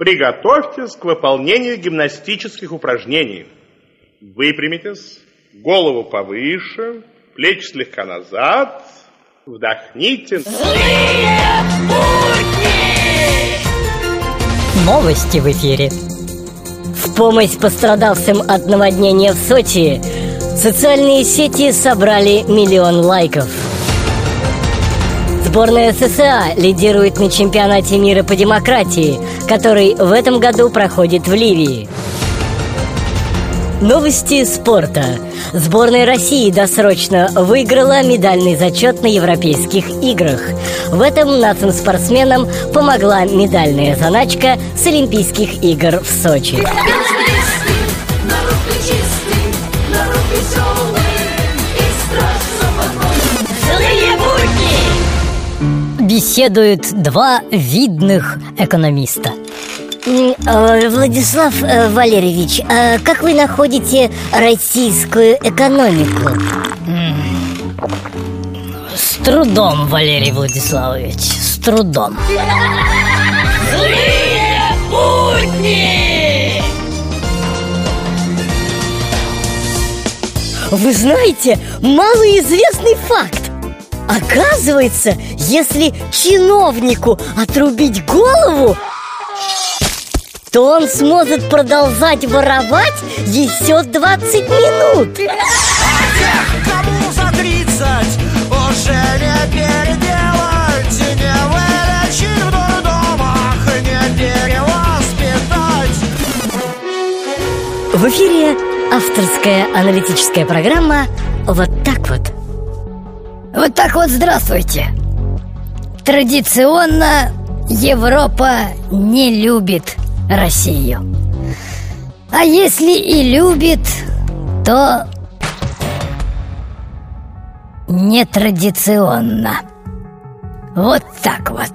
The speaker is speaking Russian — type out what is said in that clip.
Приготовьтесь к выполнению гимнастических упражнений. Выпрямитесь, голову повыше, плечи слегка назад. Вдохните. Злые Новости в эфире. В помощь пострадавшим от наводнения в Сочи социальные сети собрали миллион лайков. Сборная США лидирует на чемпионате мира по демократии, который в этом году проходит в Ливии. Новости спорта. Сборная России досрочно выиграла медальный зачет на Европейских играх. В этом нашим спортсменам помогла медальная заначка с Олимпийских игр в Сочи. Беседуют два видных экономиста. Э, Владислав э, Валерьевич, а как вы находите российскую экономику? С трудом, Валерий Владиславович, с трудом. Злые будни! Вы знаете малоизвестный факт Оказывается, если чиновнику отрубить голову, то он сможет продолжать воровать еще 20 минут. Тех, кому за 30, уже не переделать, не вылечить в дурдомах, не перевоспитать. В эфире авторская аналитическая программа «Вот так вот». Вот так вот здравствуйте. Традиционно Европа не любит Россию. А если и любит, то нетрадиционно. Вот так вот